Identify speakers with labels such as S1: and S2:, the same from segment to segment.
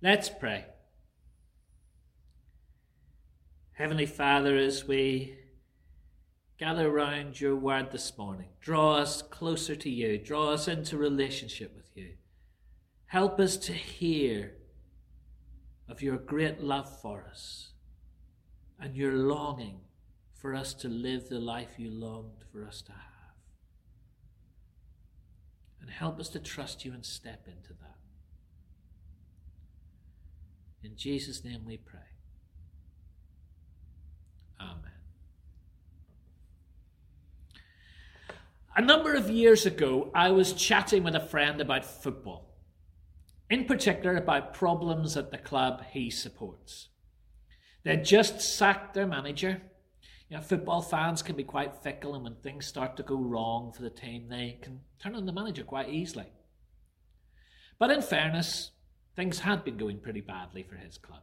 S1: Let's pray. Heavenly Father, as we gather around your word this morning, draw us closer to you, draw us into relationship with you. Help us to hear of your great love for us and your longing for us to live the life you longed for us to have. And help us to trust you and step into that. In Jesus' name we pray. Amen. A number of years ago, I was chatting with a friend about football, in particular about problems at the club he supports. They'd just sacked their manager. You know, football fans can be quite fickle, and when things start to go wrong for the team, they can turn on the manager quite easily. But in fairness, things had been going pretty badly for his club.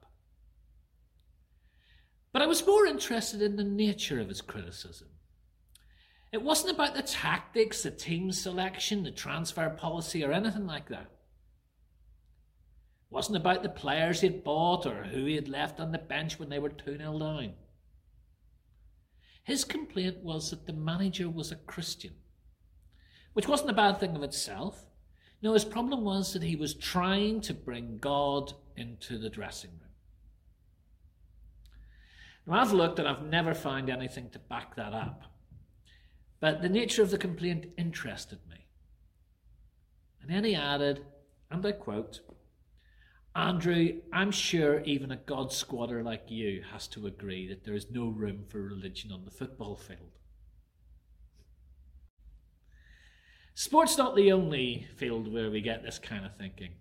S1: But I was more interested in the nature of his criticism. It wasn't about the tactics, the team selection, the transfer policy, or anything like that. It wasn't about the players he'd bought or who he had left on the bench when they were 2 0 down. His complaint was that the manager was a Christian, which wasn't a bad thing of itself. No, his problem was that he was trying to bring God into the dressing room. Now, I've looked and I've never found anything to back that up. But the nature of the complaint interested me. And then he added, and I quote, Andrew, I'm sure even a God squatter like you has to agree that there is no room for religion on the football field. Sport's not the only field where we get this kind of thinking.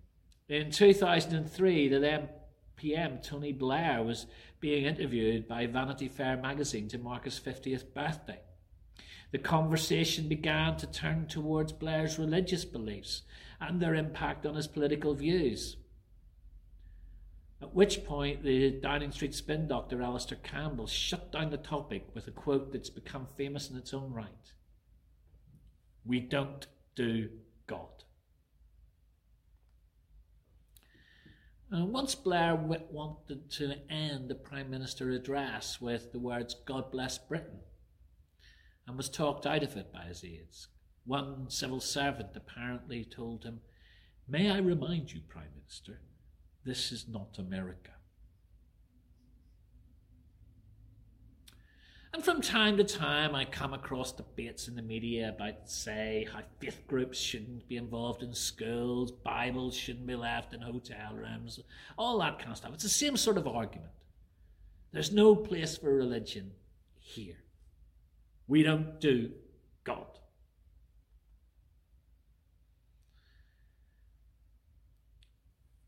S1: In 2003, the PM Tony Blair was being interviewed by Vanity Fair magazine to mark his 50th birthday. The conversation began to turn towards Blair's religious beliefs and their impact on his political views. At which point, the Downing Street spin doctor Alastair Campbell shut down the topic with a quote that's become famous in its own right We don't do God. Uh, once Blair wanted to end the Prime Minister address with the words, God bless Britain, and was talked out of it by his aides. One civil servant apparently told him, May I remind you, Prime Minister, this is not America. And from time to time, I come across debates in the media about, say, how faith groups shouldn't be involved in schools, Bibles shouldn't be left in hotel rooms, all that kind of stuff. It's the same sort of argument. There's no place for religion here. We don't do God.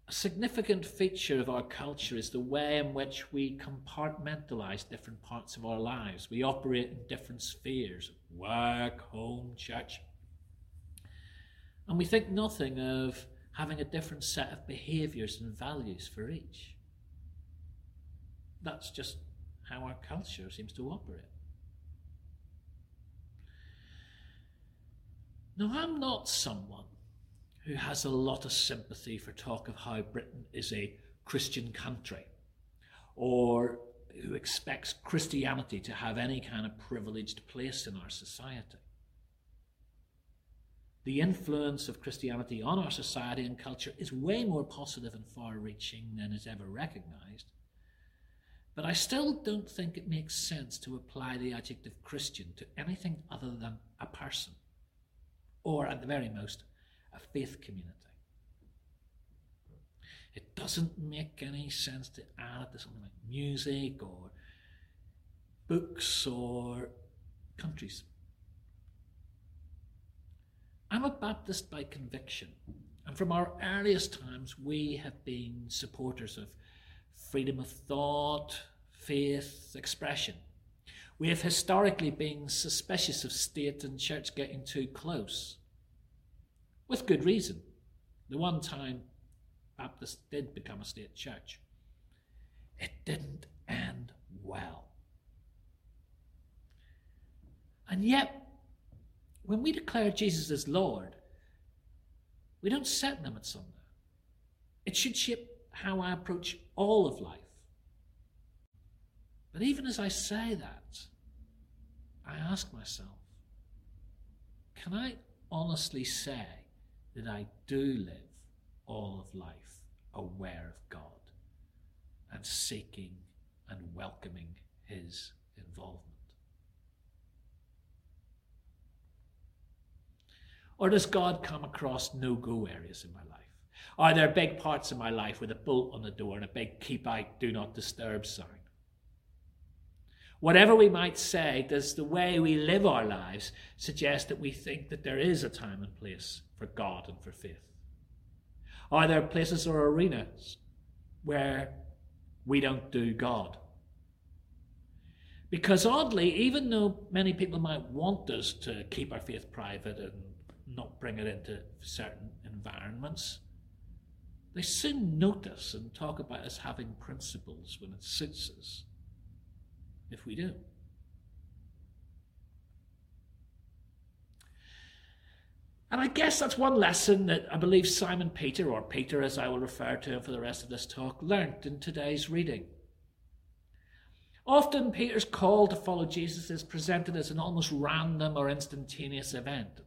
S1: A significant feature of our culture is the way in which we compartmentalize different parts of our lives. We operate in different spheres work, home, church. And we think nothing of having a different set of behaviors and values for each. That's just how our culture seems to operate. Now, I'm not someone who has a lot of sympathy for talk of how Britain is a Christian country or who expects Christianity to have any kind of privileged place in our society. The influence of Christianity on our society and culture is way more positive and far reaching than is ever recognized. But I still don't think it makes sense to apply the adjective Christian to anything other than a person, or at the very most, a faith community. It doesn't make any sense to add it to something like music or books or countries. I'm a Baptist by conviction, and from our earliest times, we have been supporters of freedom of thought, faith, expression. We have historically been suspicious of state and church getting too close with good reason. The one time Baptist did become a state church, it didn't end well. And yet, when we declare Jesus as Lord, we don't set him at Sunday. It should shape how I approach all of life. But even as I say that, I ask myself, can I honestly say that I do live all of life aware of God and seeking and welcoming His involvement? Or does God come across no go areas in my life? Are there big parts of my life with a bolt on the door and a big keep out, do not disturb sign? Whatever we might say, does the way we live our lives suggest that we think that there is a time and place for God and for faith? Are there places or arenas where we don't do God? Because oddly, even though many people might want us to keep our faith private and not bring it into certain environments, they soon notice and talk about us having principles when it suits us, if we do. And I guess that's one lesson that I believe Simon Peter, or Peter as I will refer to him for the rest of this talk, learnt in today's reading. Often, Peter's call to follow Jesus is presented as an almost random or instantaneous event.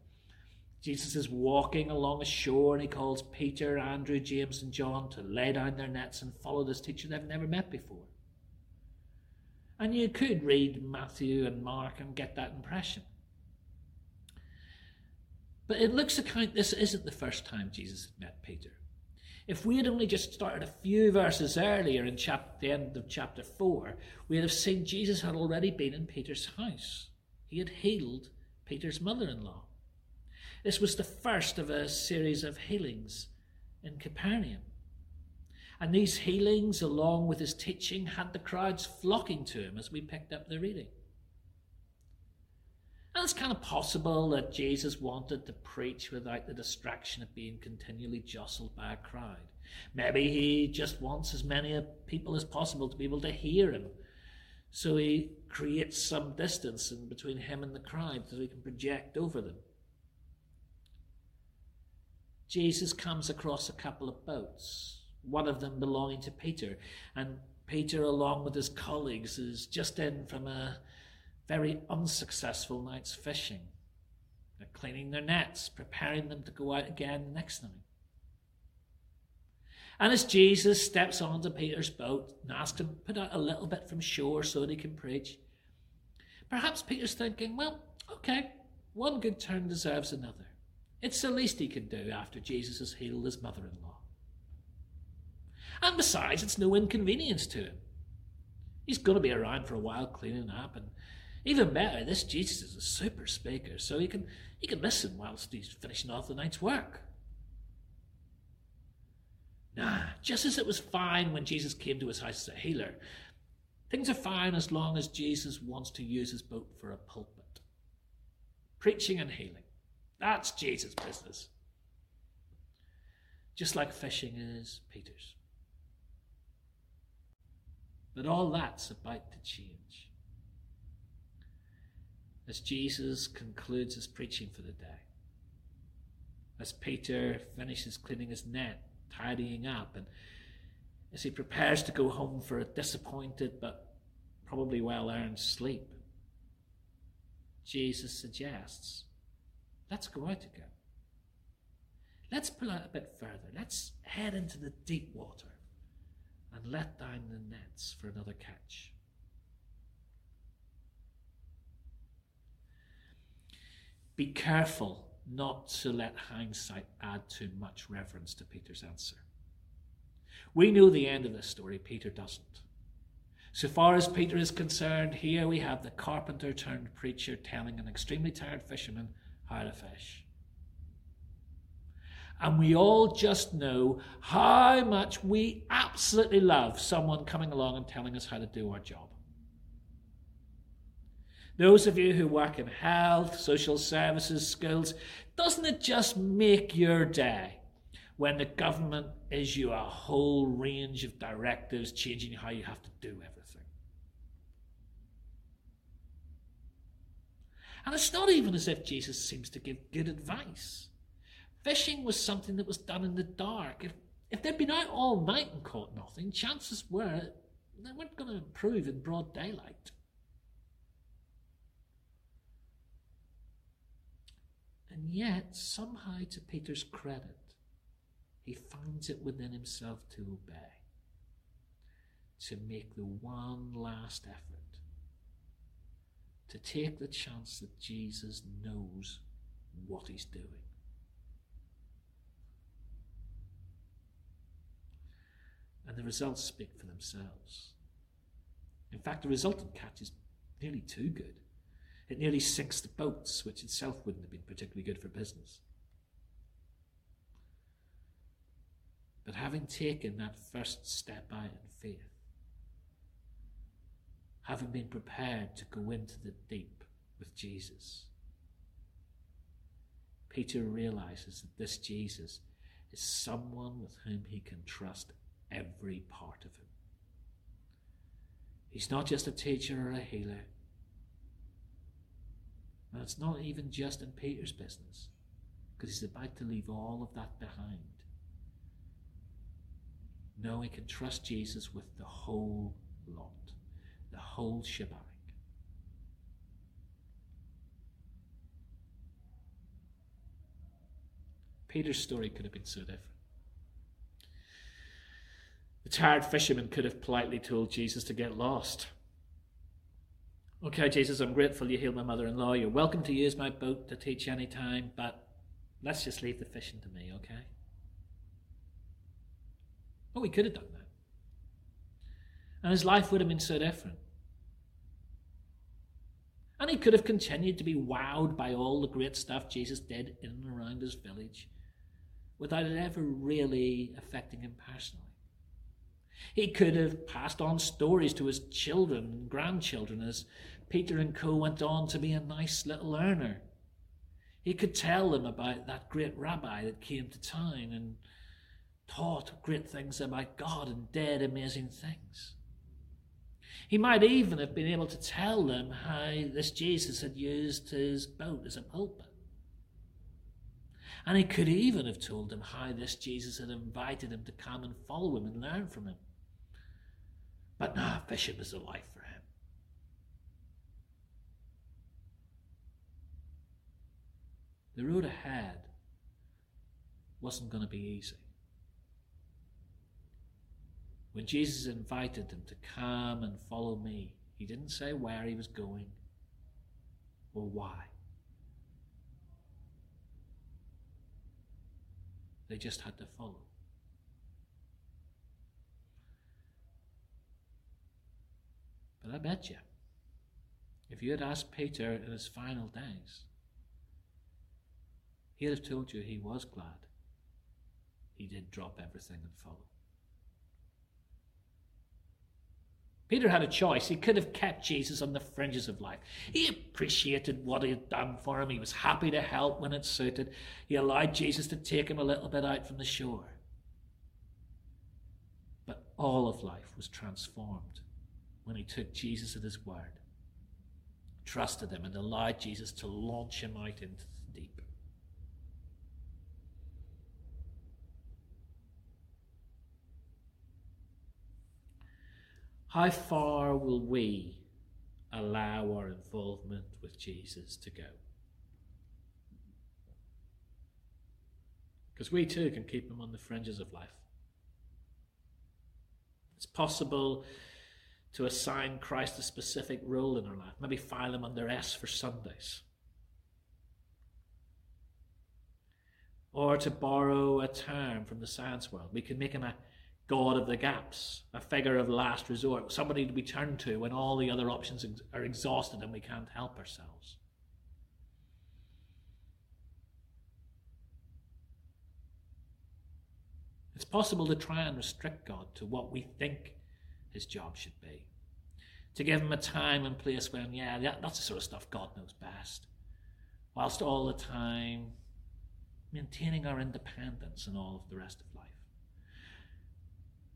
S1: Jesus is walking along a shore and he calls Peter, Andrew, James, and John to lay down their nets and follow this teacher they've never met before. And you could read Matthew and Mark and get that impression. But in Luke's account, this isn't the first time Jesus had met Peter. If we had only just started a few verses earlier in chap- the end of chapter 4, we'd have seen Jesus had already been in Peter's house. He had healed Peter's mother in law. This was the first of a series of healings in Capernaum. And these healings, along with his teaching, had the crowds flocking to him as we picked up the reading. It's kind of possible that Jesus wanted to preach without the distraction of being continually jostled by a crowd. Maybe he just wants as many people as possible to be able to hear him. So he creates some distance in between him and the crowd so he can project over them. Jesus comes across a couple of boats, one of them belonging to Peter. And Peter, along with his colleagues, is just in from a very unsuccessful night's fishing. They're cleaning their nets, preparing them to go out again the next night. And as Jesus steps onto Peter's boat and asks him to put out a little bit from shore so that he can preach, perhaps Peter's thinking, well, okay, one good turn deserves another. It's the least he can do after Jesus has healed his mother in law. And besides, it's no inconvenience to him. He's going to be around for a while cleaning up, and even better, this Jesus is a super speaker, so he can he can listen whilst he's finishing off the night's work. Nah, just as it was fine when Jesus came to his house as a healer, things are fine as long as Jesus wants to use his boat for a pulpit. Preaching and healing. That's Jesus' business. Just like fishing is Peter's. But all that's about to change. As Jesus concludes his preaching for the day, as Peter finishes cleaning his net, tidying up, and as he prepares to go home for a disappointed but probably well earned sleep, Jesus suggests Let's go out again. Let's pull out a bit further. Let's head into the deep water and let down the nets for another catch. Be careful not to let hindsight add too much reverence to Peter's answer. We know the end of this story, Peter doesn't. So far as Peter is concerned, here we have the carpenter turned preacher telling an extremely tired fisherman how to fish. And we all just know how much we absolutely love someone coming along and telling us how to do our job. Those of you who work in health, social services, schools, doesn't it just make your day when the government issues you a whole range of directives changing how you have to do everything? And it's not even as if Jesus seems to give good advice. Fishing was something that was done in the dark. If, if they'd been out all night and caught nothing, chances were they weren't going to improve in broad daylight. And yet, somehow, to Peter's credit, he finds it within himself to obey, to make the one last effort, to take the chance that Jesus knows what he's doing. And the results speak for themselves. In fact, the resultant catch is nearly too good. It nearly sinks the boats, which itself wouldn't have been particularly good for business. But having taken that first step out in faith, having been prepared to go into the deep with Jesus, Peter realizes that this Jesus is someone with whom he can trust every part of him. He's not just a teacher or a healer. And it's not even just in Peter's business, because he's about to leave all of that behind. No, he can trust Jesus with the whole lot, the whole shebang. Peter's story could have been so different. The tired fisherman could have politely told Jesus to get lost. Okay, Jesus, I'm grateful you healed my mother in law. You're welcome to use my boat to teach any time, but let's just leave the fishing to me, okay? Oh, we could have done that. And his life would have been so different. And he could have continued to be wowed by all the great stuff Jesus did in and around his village without it ever really affecting him personally. He could have passed on stories to his children and grandchildren as Peter and Co went on to be a nice little earner. He could tell them about that great rabbi that came to town and taught great things about God and did amazing things. He might even have been able to tell them how this Jesus had used his boat as a pulpit. And he could even have told them how this Jesus had invited him to come and follow him and learn from him. But nah, fishing was a life for him. The road ahead wasn't going to be easy. When Jesus invited them to come and follow me, he didn't say where he was going or why. They just had to follow. But I bet you, if you had asked Peter in his final days, he'd have told you he was glad he did drop everything and follow. Peter had a choice. He could have kept Jesus on the fringes of life. He appreciated what he had done for him. He was happy to help when it suited. He allowed Jesus to take him a little bit out from the shore. But all of life was transformed when he took Jesus at his word, trusted him, and allowed Jesus to launch him out into the deep. How far will we allow our involvement with Jesus to go? Because we too can keep him on the fringes of life. It's possible to assign Christ a specific role in our life, maybe file him under S for Sundays. Or to borrow a term from the science world, we can make him a God of the gaps, a figure of last resort, somebody to be turned to when all the other options are exhausted and we can't help ourselves. It's possible to try and restrict God to what we think his job should be. To give him a time and place when, yeah, that's the sort of stuff God knows best. Whilst all the time maintaining our independence and all of the rest of life.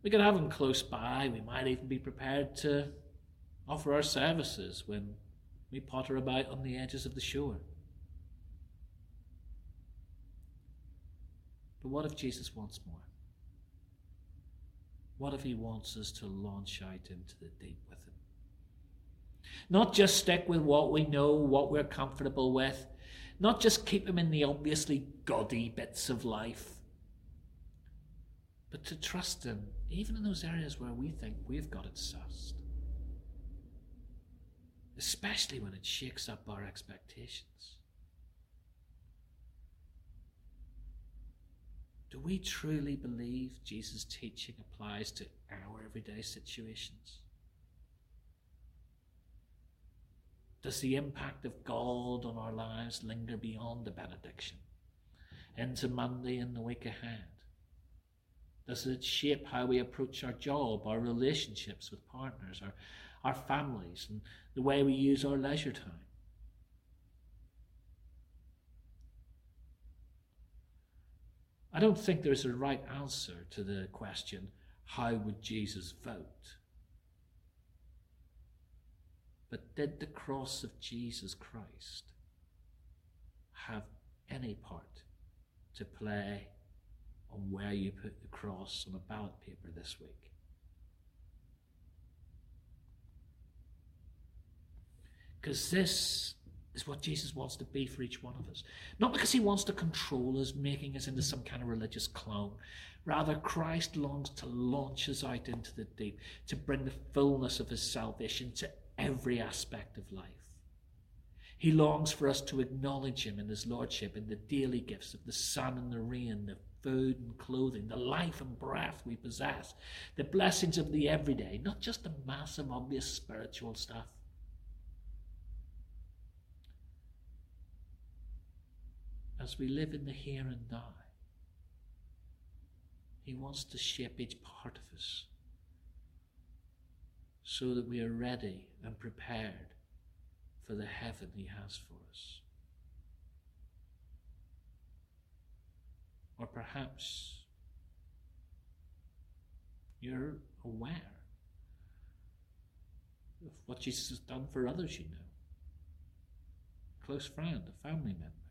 S1: We could have him close by. We might even be prepared to offer our services when we potter about on the edges of the shore. But what if Jesus wants more? What if He wants us to launch out into the deep with Him? Not just stick with what we know, what we're comfortable with, not just keep Him in the obviously gaudy bits of life, but to trust Him even in those areas where we think we've got it sussed. Especially when it shakes up our expectations. Do we truly believe Jesus' teaching applies to our everyday situations? Does the impact of God on our lives linger beyond the benediction into Monday and the week ahead? Does it shape how we approach our job, our relationships with partners, our, our families, and the way we use our leisure time? I don't think there's a right answer to the question, how would Jesus vote? But did the cross of Jesus Christ have any part to play on where you put the cross on a ballot paper this week? Because this is what Jesus wants to be for each one of us. Not because he wants to control us, making us into some kind of religious clone. Rather, Christ longs to launch us out into the deep, to bring the fullness of his salvation to every aspect of life. He longs for us to acknowledge him in his lordship in the daily gifts of the sun and the rain, the food and clothing, the life and breath we possess, the blessings of the everyday, not just the massive, obvious spiritual stuff. As we live in the here and now. He wants to shape each part of us so that we are ready and prepared for the heaven He has for us. Or perhaps you're aware of what Jesus has done for others you know. A close friend, a family member.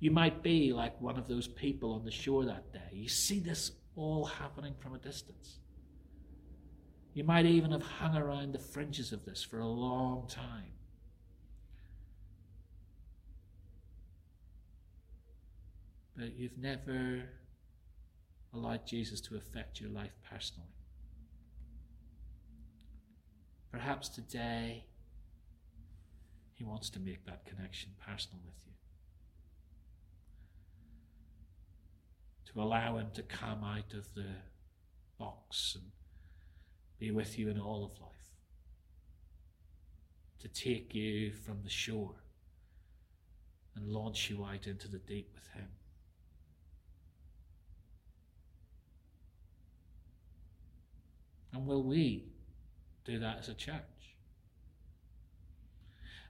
S1: You might be like one of those people on the shore that day. You see this all happening from a distance. You might even have hung around the fringes of this for a long time. But you've never allowed Jesus to affect your life personally. Perhaps today he wants to make that connection personal with you. To allow Him to come out of the box and be with you in all of life, to take you from the shore and launch you out into the deep with Him. And will we do that as a church?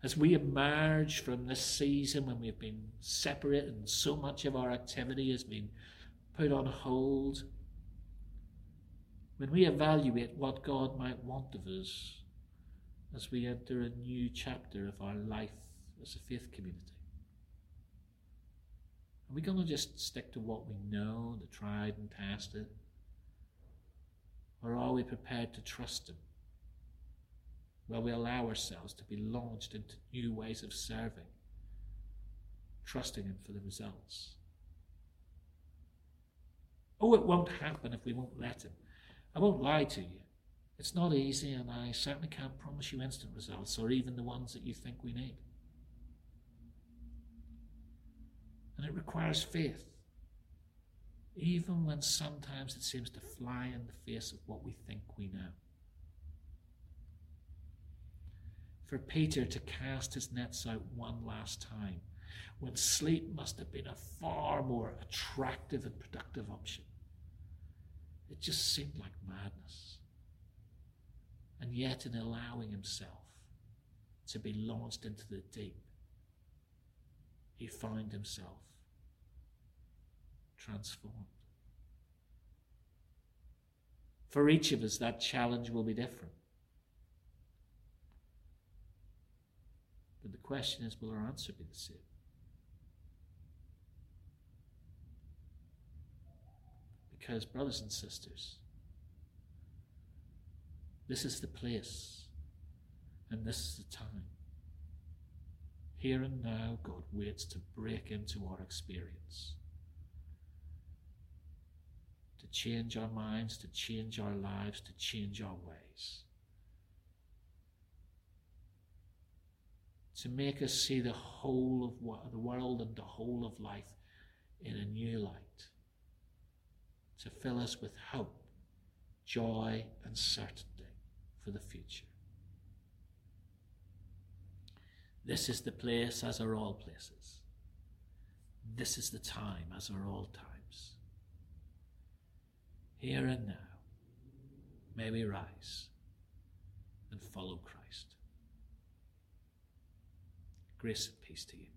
S1: As we emerge from this season when we've been separated and so much of our activity has been put on hold. When we evaluate what God might want of us as we enter a new chapter of our life as a faith community, are we going to just stick to what we know, the tried and tested? Or are we prepared to trust Him? Will we allow ourselves to be launched into new ways of serving, trusting Him for the results? Oh, it won't happen if we won't let Him. I won't lie to you. It's not easy, and I certainly can't promise you instant results or even the ones that you think we need. And it requires faith, even when sometimes it seems to fly in the face of what we think we know. For Peter to cast his nets out one last time when sleep must have been a far more attractive and productive option. It just seemed like madness. And yet, in allowing himself to be launched into the deep, he found himself transformed. For each of us, that challenge will be different. But the question is will our answer be the same? Because, brothers and sisters, This is the place, and this is the time. Here and now, God waits to break into our experience, to change our minds, to change our lives, to change our ways. To make us see the whole of the world and the whole of life in a new light. To fill us with hope, joy, and certainty for the future. This is the place as are all places. This is the time as are all times. Here and now, may we rise and follow Christ. Grace and peace to you.